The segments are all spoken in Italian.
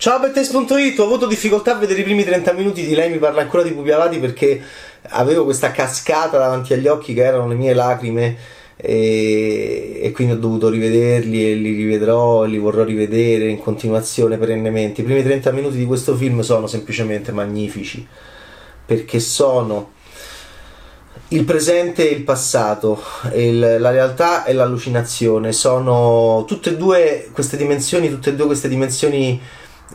Ciao Bettes.it, ho avuto difficoltà a vedere i primi 30 minuti di lei mi parla ancora di Pupi Avati perché avevo questa cascata davanti agli occhi che erano le mie lacrime e, e, quindi ho dovuto rivederli e li rivedrò e li vorrò rivedere in continuazione perennemente. I primi 30 minuti di questo film sono semplicemente magnifici perché sono il presente e il passato, il, la realtà e l'allucinazione sono tutte e due queste dimensioni, tutte e due queste dimensioni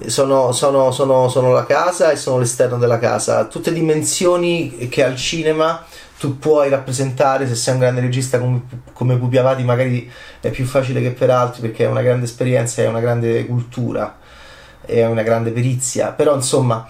sono, sono, sono, sono la casa e sono l'esterno della casa, tutte dimensioni che al cinema tu puoi rappresentare se sei un grande regista come, come Pupi Avati magari è più facile che per altri perché è una grande esperienza, è una grande cultura, è una grande perizia, però insomma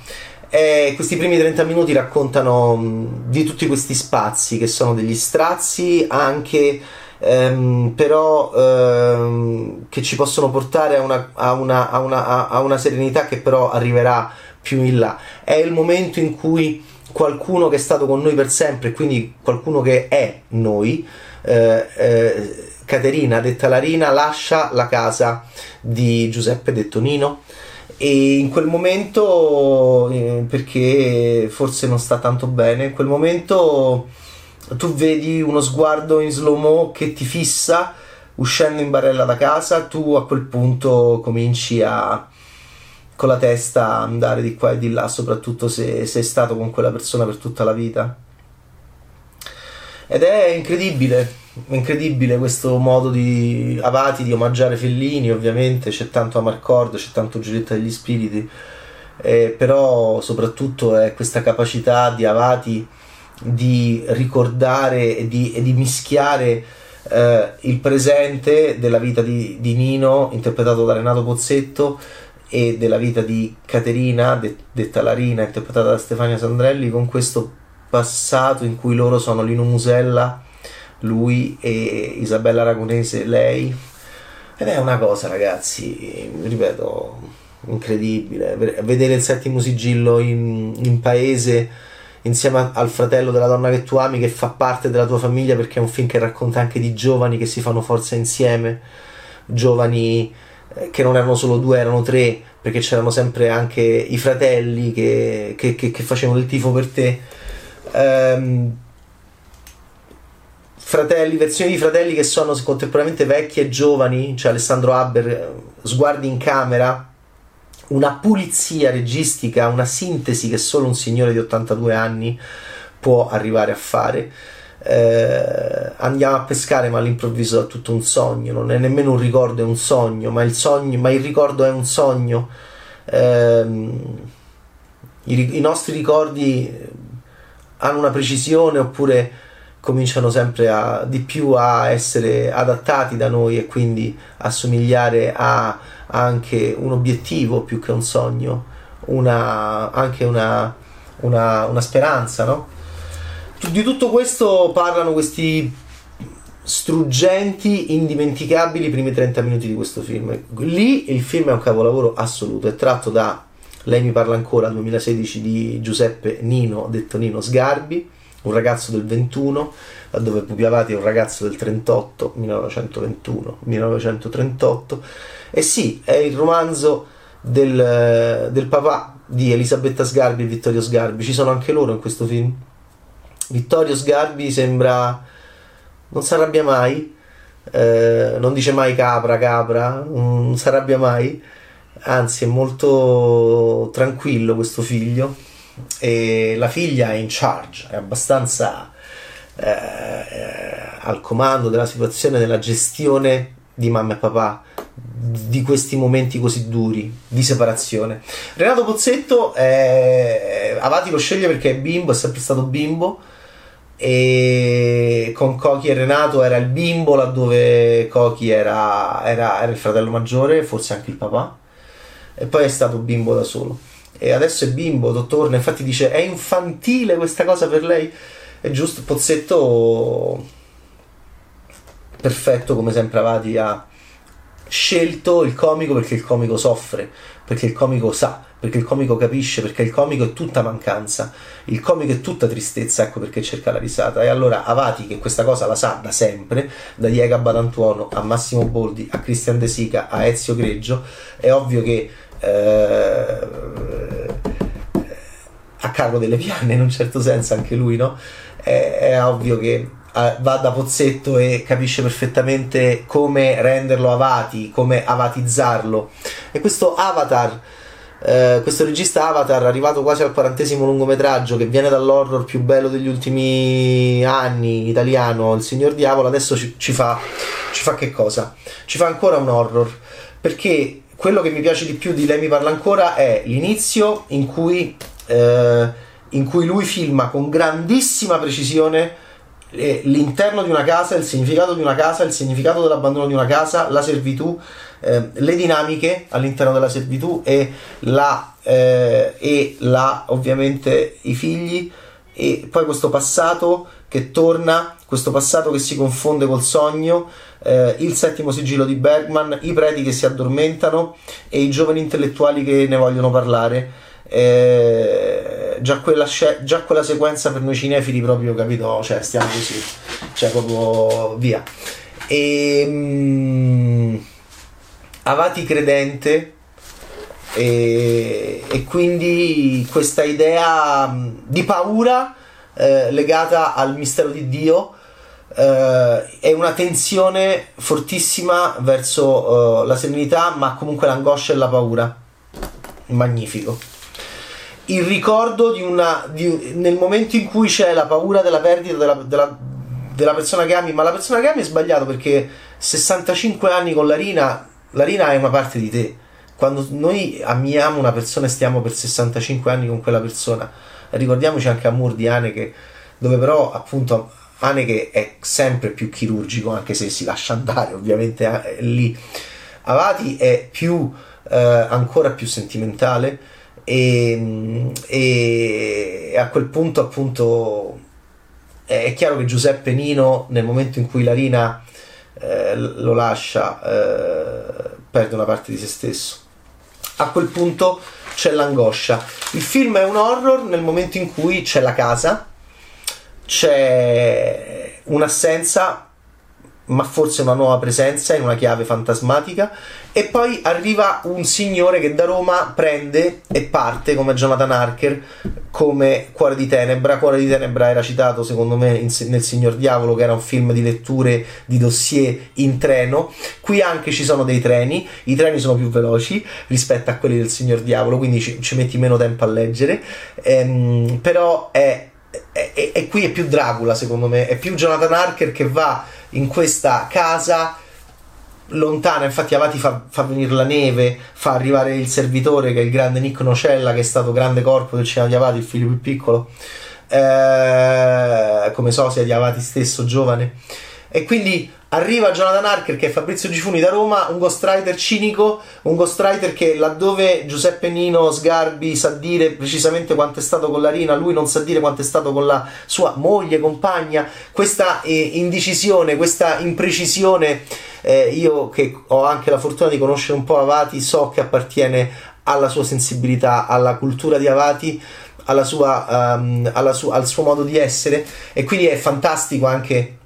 eh, questi primi 30 minuti raccontano mh, di tutti questi spazi che sono degli strazi anche ehm, però ehm, che ci possono portare a una, a, una, a, una, a una serenità che però arriverà più in là. È il momento in cui qualcuno che è stato con noi per sempre, quindi qualcuno che è noi, eh, eh, Caterina, detta Larina, lascia la casa di Giuseppe detto Nino e in quel momento, eh, perché forse non sta tanto bene, in quel momento tu vedi uno sguardo in slow mo che ti fissa uscendo in barella da casa, tu a quel punto cominci a con la testa andare di qua e di là, soprattutto se sei stato con quella persona per tutta la vita. Ed è incredibile, incredibile questo modo di Avati di omaggiare Fellini, ovviamente c'è tanto Amarcord, c'è tanto Giulietta degli Spiriti, eh, però soprattutto è questa capacità di Avati di ricordare e di, e di mischiare eh, il presente della vita di, di, Nino, interpretato da Renato Pozzetto, e della vita di Caterina, de, detta Larina, interpretata da Stefania Sandrelli, con questo passato in cui loro sono Lino Musella, lui e Isabella Aragonese, lei. Ed è una cosa, ragazzi, ripeto, incredibile. Vedere il settimo sigillo in, in paese insieme al fratello della donna che tu ami, che fa parte della tua famiglia, perché è un film che racconta anche di giovani che si fanno forza insieme, giovani eh, che non erano solo due, erano tre, perché c'erano sempre anche i fratelli che, che, che, che facevano il tifo per te. Um, fratelli, versioni di fratelli che sono contemporaneamente vecchi e giovani, cioè Alessandro Haber, eh, sguardi in camera, una pulizia registica, una sintesi che solo un signore di 82 anni può arrivare a fare. Eh, andiamo a pescare, ma all'improvviso è tutto un sogno, non è nemmeno un ricordo, è un sogno, ma il, sogno, ma il ricordo è un sogno. Eh, i, i, nostri ricordi hanno una precisione oppure cominciano sempre a, di più a essere adattati da noi e quindi a somigliare a anche un obiettivo più che un sogno, una, anche una, una, una speranza, no? Di tutto questo parlano questi struggenti, indimenticabili primi 30 minuti di questo film. Lì il film è un capolavoro assoluto, è tratto da Lei mi parla ancora 2016 di Giuseppe Nino, detto Nino Sgarbi, un ragazzo del 21, laddove Pupi Avati è un ragazzo del 38, 1921, 1938 e sì, è il romanzo del, del papà di Elisabetta Sgarbi e Vittorio Sgarbi. Ci sono anche loro in questo film. Vittorio Sgarbi sembra. non si arrabbia mai. Eh, non dice mai capra, capra, non si arrabbia mai. Anzi, è molto tranquillo questo figlio. E la figlia è in charge, è abbastanza eh, eh al comando della situazione, della gestione di mamma e papà di questi momenti così duri di separazione. Renato Pozzetto è... Avati lo sceglie perché è bimbo, è sempre stato bimbo. E con Cochi e Renato era il bimbo laddove Cochi era, era, era il fratello maggiore, forse anche il papà. E poi è stato bimbo da solo e adesso è bimbo, torna, infatti dice è infantile questa cosa per lei è giusto, Pozzetto perfetto come sempre Avati ha scelto il comico perché il comico soffre, perché il comico sa, perché il comico capisce, perché il comico è tutta mancanza, il comico è tutta tristezza, ecco perché cerca la risata. E allora Avati, che questa cosa la sa da sempre, da Diego Badantuono a Massimo Boldi, a Cristian De Sica, a Ezio Greggio, è ovvio che eh, a cargo delle pianne in un certo senso anche lui, no? È, è ovvio che eh, va da Pozzetto e capisce perfettamente come renderlo Avati, come avatizzarlo. E questo Avatar, eh, questo regista Avatar, arrivato quasi al quarantesimo lungometraggio, che viene dall'horror più bello degli ultimi anni, italiano, Il Signor Diavolo, adesso ci, ci fa, ci fa che cosa? Ci fa ancora un horror, perché quello che mi piace di più di Lei mi parla ancora è l'inizio in cui, eh, in cui lui filma con grandissima precisione l'interno di una casa, il significato di una casa, il significato dell'abbandono di una casa, la servitù, eh, le dinamiche all'interno della servitù e la, eh, e la ovviamente i figli e poi questo passato che torna, questo passato che si confonde col sogno, eh, il settimo sigillo di Bergman, i preti che si addormentano e i giovani intellettuali che ne vogliono parlare. Eh, già, quella, già, quella, sequenza per noi cinefili proprio capito cioè stiamo così cioè proprio via e um, Avati credente e, e, quindi questa idea di paura eh, legata al mistero di Dio eh, è una tensione fortissima verso eh, la serenità ma comunque l'angoscia e la paura magnifico il ricordo di una. Di, nel momento in cui c'è la paura della perdita della, della, della, persona che ami, ma la persona che ami è sbagliato perché 65 anni con la Rina, la Rina è una parte di te. Quando noi amiamo una persona e stiamo per 65 anni con quella persona, ricordiamoci anche Amor di Haneke, dove però appunto Haneke è sempre più chirurgico, anche se si lascia andare ovviamente eh, lì. Avati è più, eh, ancora più sentimentale e, e a quel punto appunto è chiaro che Giuseppe Nino nel momento in cui Larina eh, lo lascia eh, perde una parte di se stesso a quel punto c'è l'angoscia. Il film è un horror nel momento in cui c'è la casa c'è un'assenza ma forse una nuova presenza in una chiave fantasmatica e poi arriva un signore che da Roma prende e parte come Jonathan Harker come Cuore di Tenebra. Cuore di Tenebra era citato secondo me in, nel Signor Diavolo che era un film di letture di dossier in treno. Qui anche ci sono dei treni. I treni sono più veloci rispetto a quelli del Signor Diavolo quindi ci, ci metti meno tempo a leggere. Ehm, però è e, qui è più Dracula secondo me. È più Jonathan Harker che va in questa casa lontana, infatti Avati fa, fa, venire la neve, fa arrivare il servitore che è il grande Nick Nocella che è stato grande corpo del cinema di Avati, il figlio più piccolo, eh, come sosia di Avati stesso, giovane. E quindi Arriva Jonathan Harker che è Fabrizio Gifuni da Roma, un ghostwriter cinico, un ghostwriter che laddove Giuseppe Nino Sgarbi sa dire precisamente quanto è stato con la Rina, lui non sa dire quanto è stato con la sua moglie, compagna, questa eh, indecisione, questa imprecisione, eh, io che ho anche la fortuna di conoscere un po' Avati, so che appartiene alla sua sensibilità, alla cultura di Avati, alla sua, um, alla su- al suo modo di essere. E quindi è fantastico anche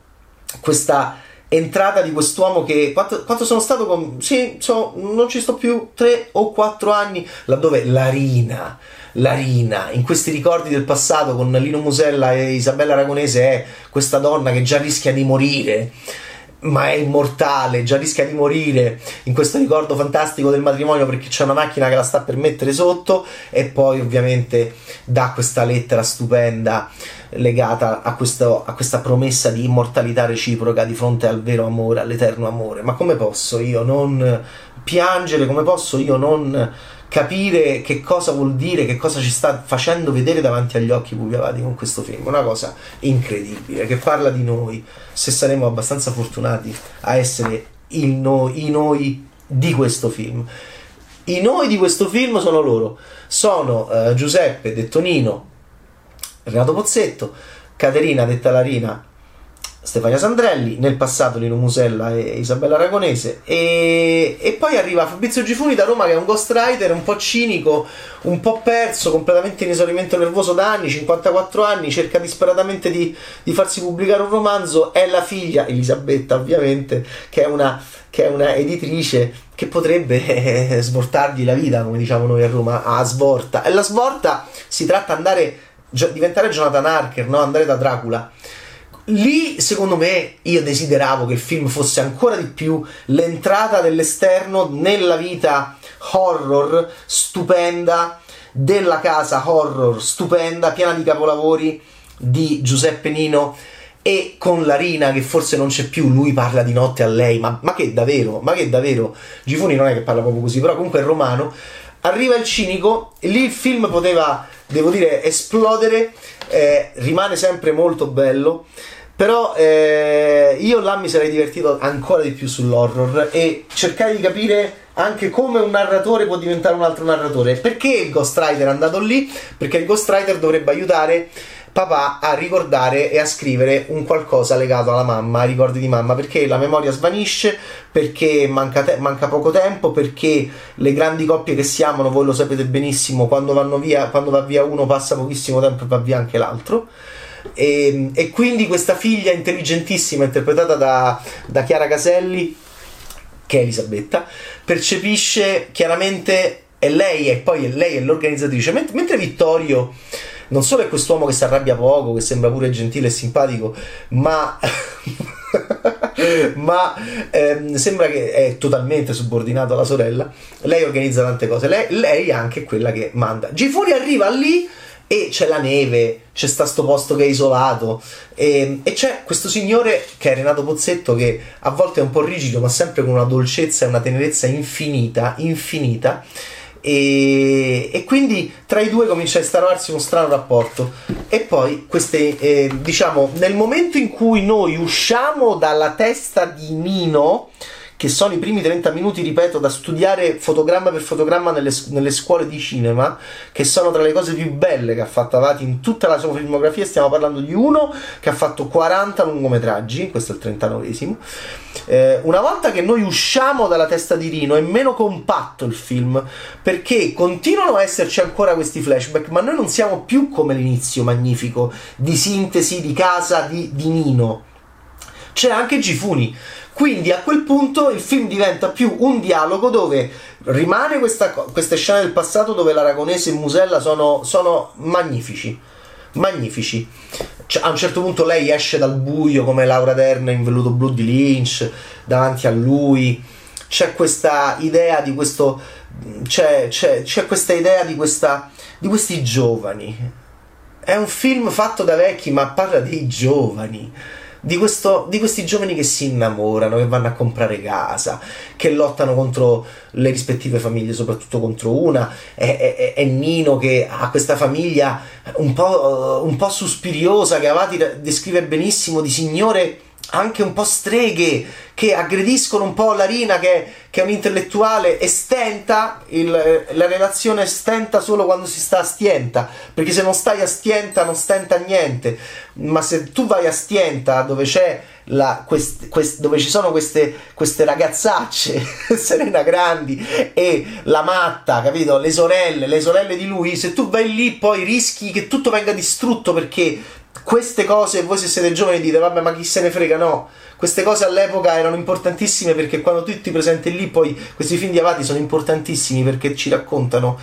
questa entrata di quest'uomo che quanto, quanto sono stato con sì so, non ci sto più tre o quattro anni laddove Larina Larina in questi ricordi del passato con Lino Musella e Isabella Aragonese è questa donna che già rischia di morire ma è immortale, già rischia di morire in questo ricordo fantastico del matrimonio perché c'è una macchina che la sta per mettere sotto e poi ovviamente dà questa lettera stupenda legata a, questo, a questa promessa di immortalità reciproca di fronte al vero amore, all'eterno amore. Ma come posso io non piangere, come posso io non capire che cosa vuol dire, che cosa ci sta facendo vedere davanti agli occhi Pugliavati con questo film. Una cosa incredibile che parla di noi, se saremo abbastanza fortunati a essere noi, i noi di questo film. I noi di questo film sono loro, sono uh, Giuseppe Dettonino, Renato Pozzetto, Caterina detta Larina, Stefania Sandrelli, nel passato Lino Musella e Isabella Aragonese e, e, poi arriva Fabrizio Gifuni da Roma che è un ghostwriter un po' cinico, un po' perso, completamente in esaurimento nervoso da anni, 54 anni, cerca disperatamente di, di farsi pubblicare un romanzo, è la figlia, Elisabetta ovviamente, che è una, che è una editrice che potrebbe eh, svoltargli la vita, come diciamo noi a Roma, a svolta. E la svolta si tratta di diventare Jonathan Harker, no? andare da Dracula lì secondo me io desideravo che il film fosse ancora di più l'entrata dell'esterno nella vita horror stupenda della casa horror stupenda piena di capolavori di Giuseppe Nino e con Larina che forse non c'è più, lui parla di notte a lei, ma, ma che davvero, ma che davvero, Gifuni non è che parla proprio così, però comunque è romano, arriva il cinico lì il film poteva, devo dire, esplodere, eh, rimane sempre molto bello, però eh, io là mi sarei divertito ancora di più sull'horror e cercare di capire anche come un narratore può diventare un altro narratore. Perché il ghostwriter è andato lì? Perché il ghostwriter dovrebbe aiutare papà a ricordare e a scrivere un qualcosa legato alla mamma, ai ricordi di mamma, perché la memoria svanisce, perché manca, te- manca, poco tempo, perché le grandi coppie che si amano, voi lo sapete benissimo, quando vanno via, quando va via uno passa pochissimo tempo e va via anche l'altro. E, e quindi questa figlia intelligentissima, interpretata da, da Chiara Caselli, che è Elisabetta, percepisce chiaramente è lei e poi è lei è l'organizzatrice, mentre, mentre Vittorio non solo è quest'uomo che si arrabbia poco, che sembra pure gentile e simpatico, ma, ma ehm, sembra che è totalmente subordinato alla sorella. Lei organizza tante cose, lei, lei è anche quella che manda. Gifuri arriva lì e c'è la neve, c'è sta sto posto che è isolato. E, e, c'è questo signore che è Renato Pozzetto che a volte è un po' rigido ma sempre con una dolcezza e una tenerezza infinita, infinita. E, e quindi tra i due comincia a instaurarsi uno strano rapporto. E poi queste eh, diciamo nel momento in cui noi usciamo dalla testa di Nino che sono i primi 30 minuti, ripeto, da studiare fotogramma per fotogramma nelle, nelle, scuole di cinema, che sono tra le cose più belle che ha fatto Avati in tutta la sua filmografia. Stiamo parlando di uno che ha fatto 40 lungometraggi, questo è il 39esimo. Eh, una volta che noi usciamo dalla testa di Rino è meno compatto il film, perché continuano a esserci ancora questi flashback, ma noi non siamo più come l'inizio magnifico di sintesi di casa di, di Nino. C'è anche Gifuni quindi a quel punto il film diventa più un dialogo dove rimane questa, queste scene del passato dove l'aragonese e Musella sono, sono magnifici. Magnifici. Cioè, a un certo punto lei esce dal buio come Laura Dern in velluto blu di Lynch davanti a lui. C'è questa idea di questo. C'è, c'è, c'è questa idea di, questa, di questi giovani. È un film fatto da vecchi, ma parla dei giovani di, questo, di, questi giovani che si innamorano, che vanno a comprare casa, che lottano contro le rispettive famiglie, soprattutto contro una. È, è, è Nino che ha questa famiglia un po', un po' suspiriosa, che Avati descrive benissimo, di signore anche un po' streghe che aggrediscono un po' Larina che, che è un intellettuale e stenta il, la relazione stenta solo quando si sta a stienta perché se non stai a stienta non stenta niente. Ma se tu vai a stienta dove c'è la, quest, quest, dove ci sono queste, queste ragazzacce Serena Grandi e la matta capito? Le sorelle le sorelle di lui se tu vai lì poi rischi che tutto venga distrutto perché queste cose, voi se siete giovani dite, vabbè, ma chi se ne frega? No, queste cose all'epoca erano importantissime perché quando tu ti presenti lì, poi questi film di Avati sono importantissimi perché ci raccontano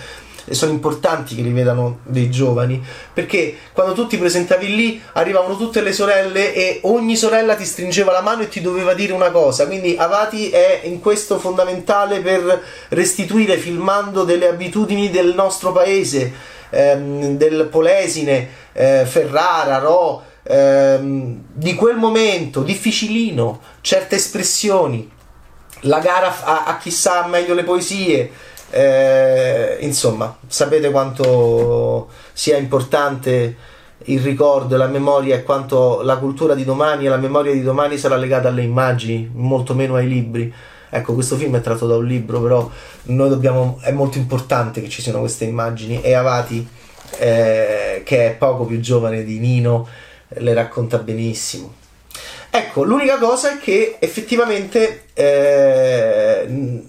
sono importanti che li vedano dei giovani perché quando tu ti presentavi lì arrivavano tutte le sorelle e ogni sorella ti stringeva la mano e ti doveva dire una cosa. Quindi Avati è in questo fondamentale per restituire filmando delle abitudini del nostro paese ehm, del Polesine eh, Ferrara, Ro, ehm, di quel momento difficilino, certe espressioni, la gara a, a chi meglio le poesie, eh, insomma, sapete quanto sia importante il ricordo e la memoria e quanto la cultura di domani e la memoria di domani sarà legata alle immagini, molto meno ai libri. Ecco, questo film è tratto da un libro, però noi dobbiamo, è molto importante che ci siano queste immagini e Avati eh, che è poco più giovane di Nino, le racconta benissimo. ecco, l'unica cosa è che effettivamente eh,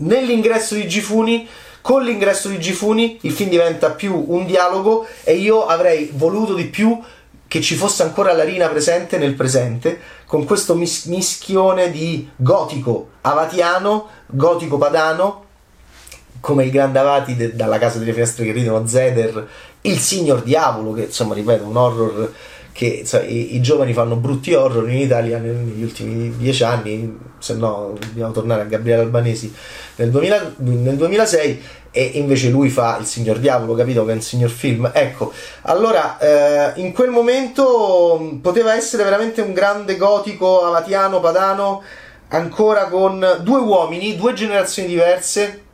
nell'ingresso di Gifuni con l'ingresso di Gifuni il film diventa più un dialogo e io avrei voluto di più che ci fosse ancora la Rina presente nel presente, con questo mis- mischione di gotico avatiano, gotico padano, come il grande Avati de- dalla casa delle finestre che ridono, Zeder, il signor diavolo, che insomma ripeto, un horror che insomma, i, i, giovani fanno brutti horror in Italia negli ultimi dieci anni, se no dobbiamo tornare a Gabriele Albanesi nel, 2000, nel 2006 e invece lui fa il signor diavolo, capito che è un signor film. Ecco, allora eh, in quel momento poteva essere veramente un grande gotico avatiano, padano, ancora con due uomini, due generazioni diverse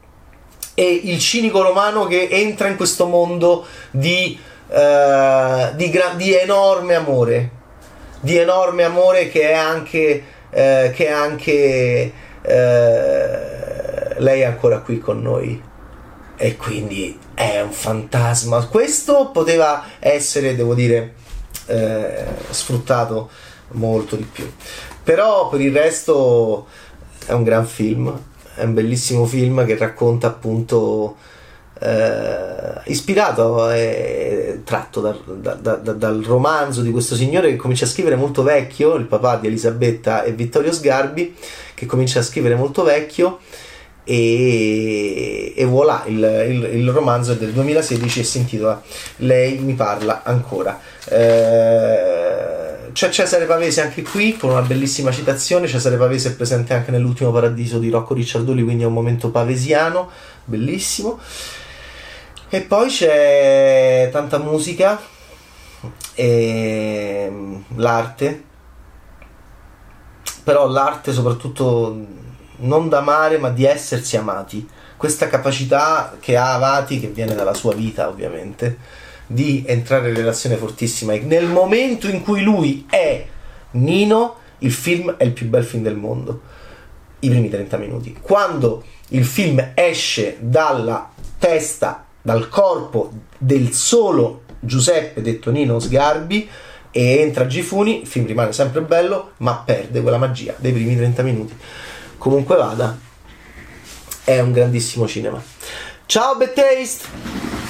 e il cinico romano che entra in questo mondo di uh, di, gra- di, enorme amore, di enorme amore che è anche, uh, che è anche uh, lei è ancora qui con noi e quindi è un fantasma. Questo poteva essere, devo dire, sfruttato molto di più. Però per il resto è un gran film, è un bellissimo film che racconta appunto eh, ispirato e tratto da, da, da, dal romanzo di questo signore che comincia a scrivere molto vecchio, il papà di Elisabetta e Vittorio Sgarbi, che comincia a scrivere molto vecchio e, e voilà, il, il, il, romanzo è del 2016 e si intitola Lei mi parla ancora. Eh, c'è Cesare Pavese anche qui con una bellissima citazione. Cesare Pavese è presente anche nell'ultimo paradiso di Rocco Ricciardoli, quindi è un momento pavesiano, bellissimo. E poi c'è tanta musica e l'arte, però l'arte soprattutto non d'amare ma di essersi amati. Questa capacità che ha Avati, che viene dalla sua vita ovviamente, di entrare in relazione fortissima e nel momento in cui lui è Nino, il film è il più bel film del mondo. I primi 30 minuti. Quando il film esce dalla testa dal corpo del solo Giuseppe detto Nino Sgarbi e entra Gifuni, il film rimane sempre bello, ma perde quella magia dei primi 30 minuti. Comunque vada, è un grandissimo cinema. Ciao Bad!